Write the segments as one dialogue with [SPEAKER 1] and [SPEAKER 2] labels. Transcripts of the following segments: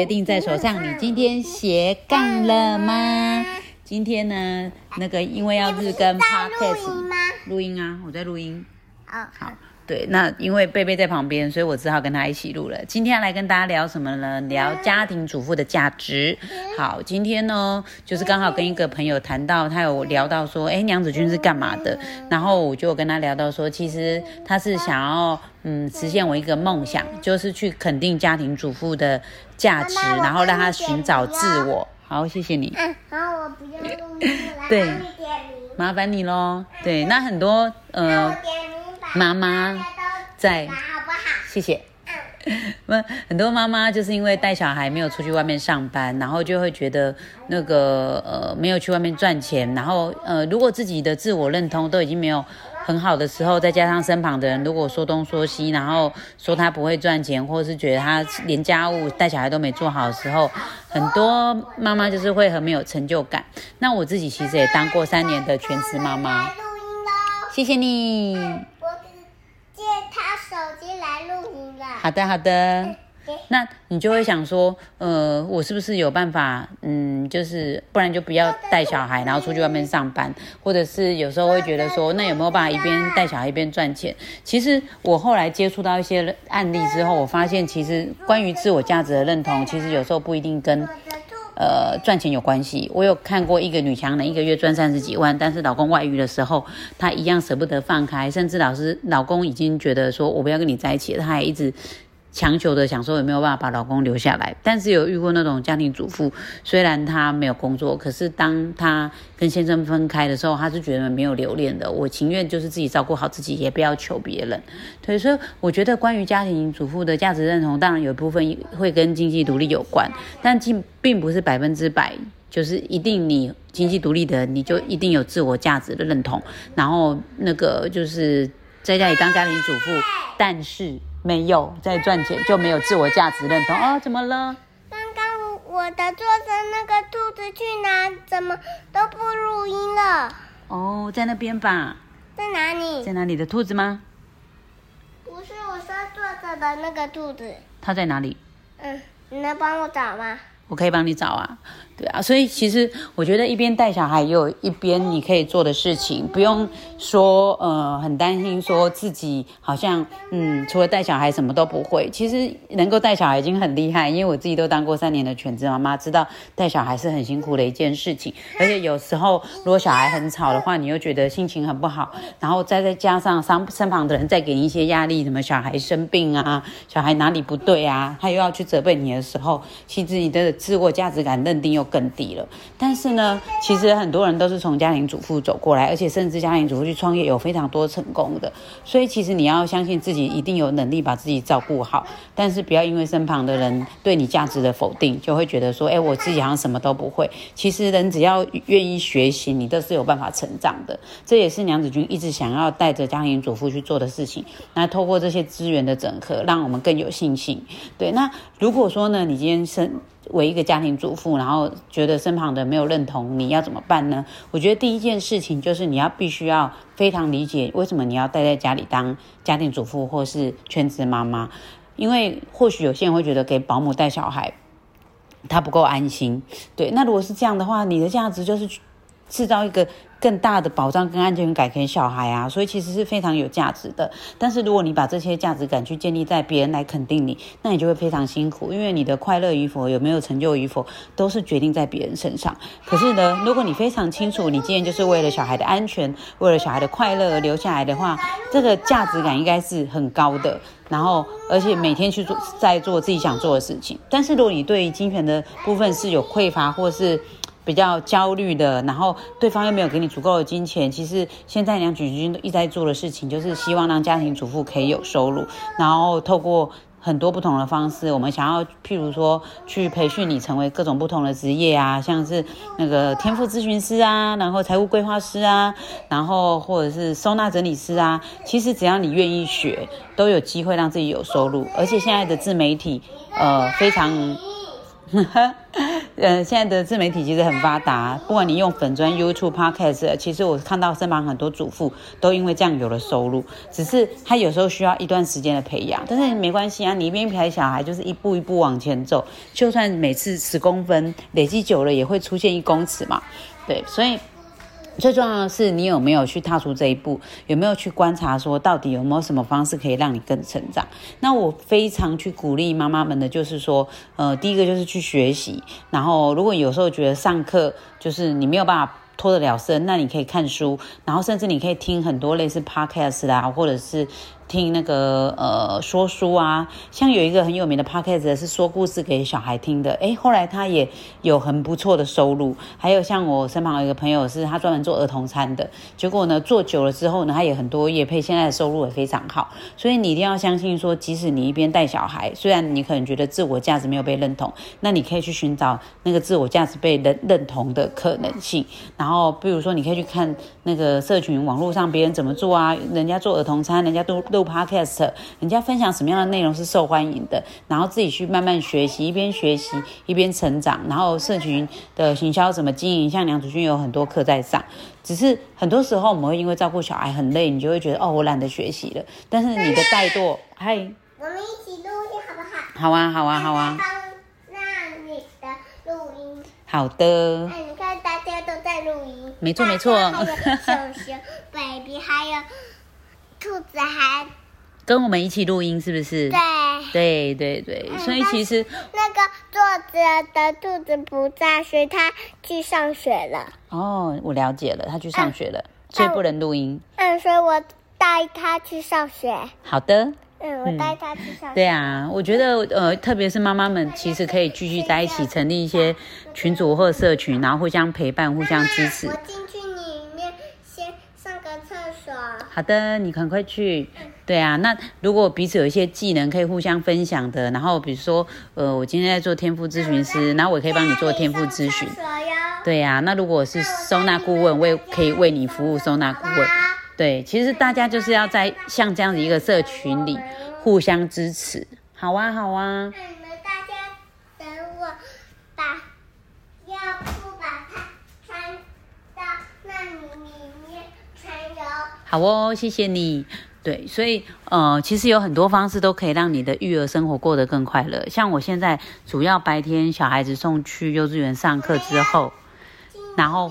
[SPEAKER 1] 决定在手上。你今天斜杠了吗？今天呢，那个因为要日更 podcast 录音啊，我在录音。
[SPEAKER 2] 哦，
[SPEAKER 1] 好，对，那因为贝贝在旁边，所以我只好跟他一起录了。今天要来跟大家聊什么呢？聊家庭主妇的价值。好，今天呢，就是刚好跟一个朋友谈到，他有聊到说，哎，娘子军是干嘛的？然后我就跟他聊到说，其实他是想要，嗯，实现我一个梦想，就是去肯定家庭主妇的价值，然后让他寻找自
[SPEAKER 2] 哦
[SPEAKER 1] 我。好，谢谢你。
[SPEAKER 2] 嗯，然后我不要录音了，
[SPEAKER 1] 对。麻烦你喽。对，那很多
[SPEAKER 2] 嗯
[SPEAKER 1] 妈妈在
[SPEAKER 2] 好不好？
[SPEAKER 1] 谢谢。
[SPEAKER 2] 嗯，
[SPEAKER 1] 那很多妈妈就是因为带小孩没有出去外面上班，然后就会觉得那个呃没有去外面赚钱，然后呃如果自己的自我认同都已经没有很好的时候，再加上身旁的人如果说东说西，然后说他不会赚钱，或者是觉得他连家务带小孩都没做好的时候，很多妈妈就是会很没有成就感。那我自己其实也当过三年的全职妈妈。谢谢你。
[SPEAKER 2] 他手机来录音了。
[SPEAKER 1] 好的，好的。那你就会想说，呃，我是不是有办法，嗯，就是不然就不要带小孩，然后出去外面上班，或者是有时候会觉得说，那有没有办法一边带小孩一边赚钱？其实我后来接触到一些案例之后，我发现其实关于自我价值的认同，其实有时候不一定跟呃赚钱有关系。我有看过一个女强人一个月赚三十几万，但是老公外遇的时候，她一样舍不得放开，甚至老师老公已经觉得说我不要跟你在一起，她还一直。强求的想说有没有办法把老公留下来，但是有遇过那种家庭主妇，虽然她没有工作，可是当她跟先生分开的时候，她是觉得没有留恋的。我情愿就是自己照顾好自己，也不要求别人。对，所以我觉得关于家庭主妇的价值认同，当然有一部分会跟经济独立有关，但并并不是百分之百。就是一定你经济独立的，你就一定有自我价值的认同，然后那个就是在家里当家庭主妇，但是没有在赚钱就没有自我价值认同哦，怎么了？
[SPEAKER 2] 刚刚我的坐着那个兔子去哪？怎么都不录音了？
[SPEAKER 1] 哦，在那边吧，
[SPEAKER 2] 在哪里？
[SPEAKER 1] 在哪里的兔子吗？
[SPEAKER 2] 不是，我说坐着的那个兔子。
[SPEAKER 1] 它在哪里？
[SPEAKER 2] 嗯，你能帮我找吗？
[SPEAKER 1] 我可以帮你找啊，对啊，所以其实我觉得一边带小孩，也有一边你可以做的事情，不用说呃很担心说自己好像嗯除了带小孩什么都不会。其实能够带小孩已经很厉害，因为我自己都当过三年的全职妈妈，知道带小孩是很辛苦的一件事情。而且有时候如果小孩很吵的话，你又觉得心情很不好，然后再再加上身身旁的人再给你一些压力，什么小孩生病啊，小孩哪里不对啊，他又要去责备你的时候，其实你的自我价值感认定又更低了。但是呢，其实很多人都是从家庭主妇走过来，而且甚至家庭主妇去创业有非常多成功的。所以其实你要相信自己一定有能力把自己照顾好，但是不要因为身旁的人对你价值的否定，就会觉得说，哎，我自己好像什么都不会。其实人只要愿意学习，你都是有办法成长的。这也是娘子军一直想要带着家庭主妇去做的事情。那透过这些资源的整合，让我们更有信心。对，那如果说呢，你今天身为一个家庭主妇，然后觉得身旁的没有认同，你要怎么办呢？我觉得第一件事情就是你要必须要非常理解为什么你要待在家里当家庭主妇或是全职妈妈，因为或许有些人会觉得给保姆带小孩。他不够安心，对。那如果是这样的话，你的价值就是制造一个更大的保障跟安全感给小孩啊，所以其实是非常有价值的。但是如果你把这些价值感去建立在别人来肯定你，那你就会非常辛苦，因为你的快乐与否、有没有成就与否，都是决定在别人身上。可是呢，如果你非常清楚，你今天就是为了小孩的安全，为了小孩的快乐而留下来的话，这个价值感应该是很高的。然后，而且每天去做，在做自己想做的事情。但是如果你对于金钱的部分是有匮乏，或是比较焦虑的，然后对方又没有给你足够的金钱，其实现在梁举军一直在做的事情，就是希望让家庭主妇可以有收入，然后透过。很多不同的方式，我们想要，譬如说去培训你成为各种不同的职业啊，像是那个天赋咨询师啊，然后财务规划师啊，然后或者是收纳整理师啊，其实只要你愿意学，都有机会让自己有收入。而且现在的自媒体，呃，非常呃，现在的自媒体其实很发达，不管你用粉砖、YouTube、Podcast，其实我看到身旁很多主妇都因为这样有了收入，只是他有时候需要一段时间的培养，但是没关系啊，你一边陪小孩就是一步一步往前走，就算每次十公分累积久了，也会出现一公尺嘛，对，所以。最重要的是，你有没有去踏出这一步？有没有去观察，说到底有没有什么方式可以让你更成长？那我非常去鼓励妈妈们的，就是说，呃，第一个就是去学习。然后，如果有时候觉得上课就是你没有办法脱得了身，那你可以看书，然后甚至你可以听很多类似 podcast 啊，或者是。听那个呃说书啊，像有一个很有名的 podcast 是说故事给小孩听的，诶，后来他也有很不错的收入。还有像我身旁有一个朋友，是他专门做儿童餐的，结果呢做久了之后呢，他也很多业配，现在的收入也非常好。所以你一定要相信说，即使你一边带小孩，虽然你可能觉得自我价值没有被认同，那你可以去寻找那个自我价值被认认同的可能性。然后比如说你可以去看那个社群网络上别人怎么做啊，人家做儿童餐，人家都都。Podcast，人家分享什么样的内容是受欢迎的，然后自己去慢慢学习，一边学习一边成长。然后社群的行销怎么经营，像梁祖君有很多课在上。只是很多时候我们会因为照顾小孩很累，你就会觉得哦，我懒得学习了。但是你的怠惰，
[SPEAKER 2] 嗨，我们一起录音好不好？
[SPEAKER 1] 好啊，好啊，好啊。
[SPEAKER 2] 那你的录音。
[SPEAKER 1] 好的。
[SPEAKER 2] 哎，你看大家都在录音。
[SPEAKER 1] 没错，没错。
[SPEAKER 2] 还有熊熊 baby，还有兔子，还。
[SPEAKER 1] 跟我们一起录音是不是？
[SPEAKER 2] 对，
[SPEAKER 1] 对对对，所以其实
[SPEAKER 2] 那个坐着的兔子不在，所以他去上学了。
[SPEAKER 1] 哦，我了解了，他去上学了，所以不能录音。
[SPEAKER 2] 嗯，所以我带他去上学。
[SPEAKER 1] 好的。
[SPEAKER 2] 嗯，我带他去上学。
[SPEAKER 1] 对啊，我觉得呃，特别是妈妈们，其实可以继续在一起成立一些群组或社群，然后互相陪伴、互相支持
[SPEAKER 2] 去里面先上个厕所。
[SPEAKER 1] 好的，你赶快去。对啊，那如果彼此有一些技能可以互相分享的，然后比如说，呃，我今天在做天赋咨询师，然后我可以帮你做天赋咨询。对呀，那如果是收纳顾问，我也可以为你服务收纳顾问。对，其实大家就是要在像这样子一个社群里互相支持。好啊，好啊。
[SPEAKER 2] 那你们大家等我把药布把它穿到那里面穿油。
[SPEAKER 1] 好哦，谢谢你。对，所以呃，其实有很多方式都可以让你的育儿生活过得更快乐。像我现在主要白天小孩子送去幼稚园上课之后，然后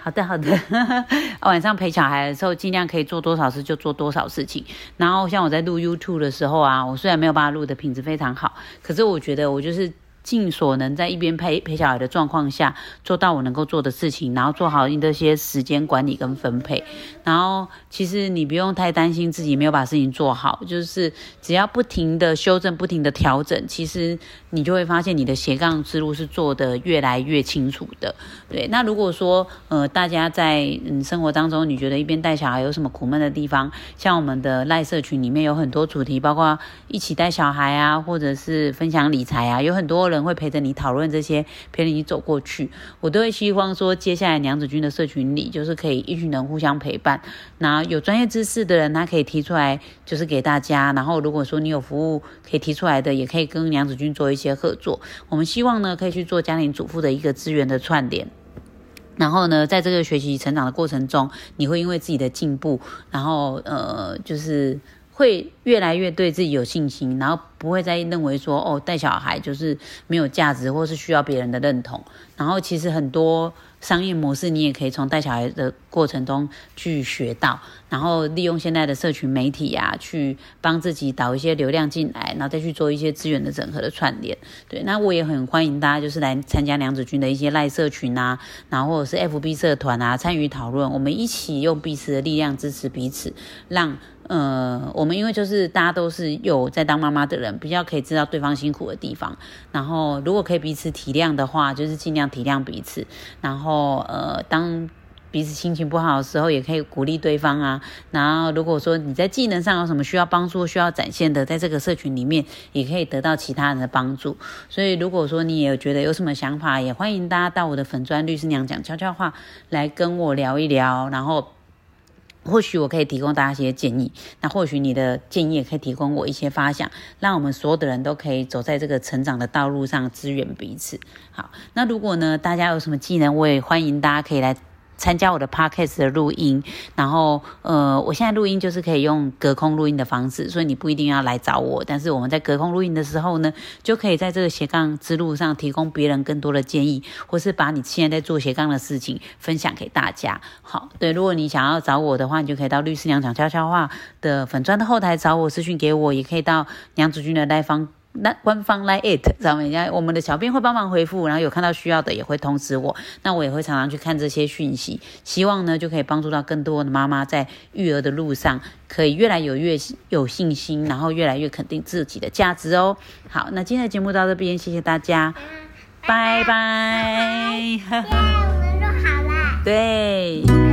[SPEAKER 1] 好的好的，晚上陪小孩的时候尽量可以做多少事就做多少事情。然后像我在录 YouTube 的时候啊，我虽然没有办法录的品质非常好，可是我觉得我就是。尽所能在一边陪陪小孩的状况下，做到我能够做的事情，然后做好你这些时间管理跟分配。然后其实你不用太担心自己没有把事情做好，就是只要不停的修正、不停的调整，其实你就会发现你的斜杠之路是做的越来越清楚的。对，那如果说呃大家在嗯生活当中，你觉得一边带小孩有什么苦闷的地方，像我们的赖社群里面有很多主题，包括一起带小孩啊，或者是分享理财啊，有很多。人会陪着你讨论这些，陪着你走过去。我都会希望说，接下来娘子军的社群里，就是可以一群人互相陪伴。那有专业知识的人，他可以提出来，就是给大家。然后如果说你有服务可以提出来的，也可以跟娘子军做一些合作。我们希望呢，可以去做家庭主妇的一个资源的串联。然后呢，在这个学习成长的过程中，你会因为自己的进步，然后呃，就是。会越来越对自己有信心，然后不会再认为说哦带小孩就是没有价值，或是需要别人的认同。然后其实很多商业模式你也可以从带小孩的过程中去学到，然后利用现在的社群媒体啊，去帮自己导一些流量进来，然后再去做一些资源的整合的串联。对，那我也很欢迎大家就是来参加梁子君的一些赖社群啊，然后或者是 FB 社团啊，参与讨论，我们一起用彼此的力量支持彼此，让。呃，我们因为就是大家都是有在当妈妈的人，比较可以知道对方辛苦的地方。然后如果可以彼此体谅的话，就是尽量体谅彼此。然后呃，当彼此心情不好的时候，也可以鼓励对方啊。然后如果说你在技能上有什么需要帮助、需要展现的，在这个社群里面也可以得到其他人的帮助。所以如果说你也觉得有什么想法，也欢迎大家到我的粉砖律师娘讲悄悄话来跟我聊一聊。然后。或许我可以提供大家一些建议，那或许你的建议也可以提供我一些发想，让我们所有的人都可以走在这个成长的道路上，支援彼此。好，那如果呢，大家有什么技能，我也欢迎大家可以来。参加我的 podcast 的录音，然后呃，我现在录音就是可以用隔空录音的方式，所以你不一定要来找我，但是我们在隔空录音的时候呢，就可以在这个斜杠之路上提供别人更多的建议，或是把你现在在做斜杠的事情分享给大家。好，对，如果你想要找我的话，你就可以到律师娘讲悄悄话的粉砖的后台找我私讯给我，也可以到娘子军的赖方。那官方 like it 上面，人家我们的小编会帮忙回复，然后有看到需要的也会通知我，那我也会常常去看这些讯息，希望呢就可以帮助到更多的妈妈在育儿的路上，可以越来有越有信心，然后越来越肯定自己的价值哦。好，那今天的节目到这边，谢谢大家，拜拜。
[SPEAKER 2] 我们录好了。
[SPEAKER 1] 对。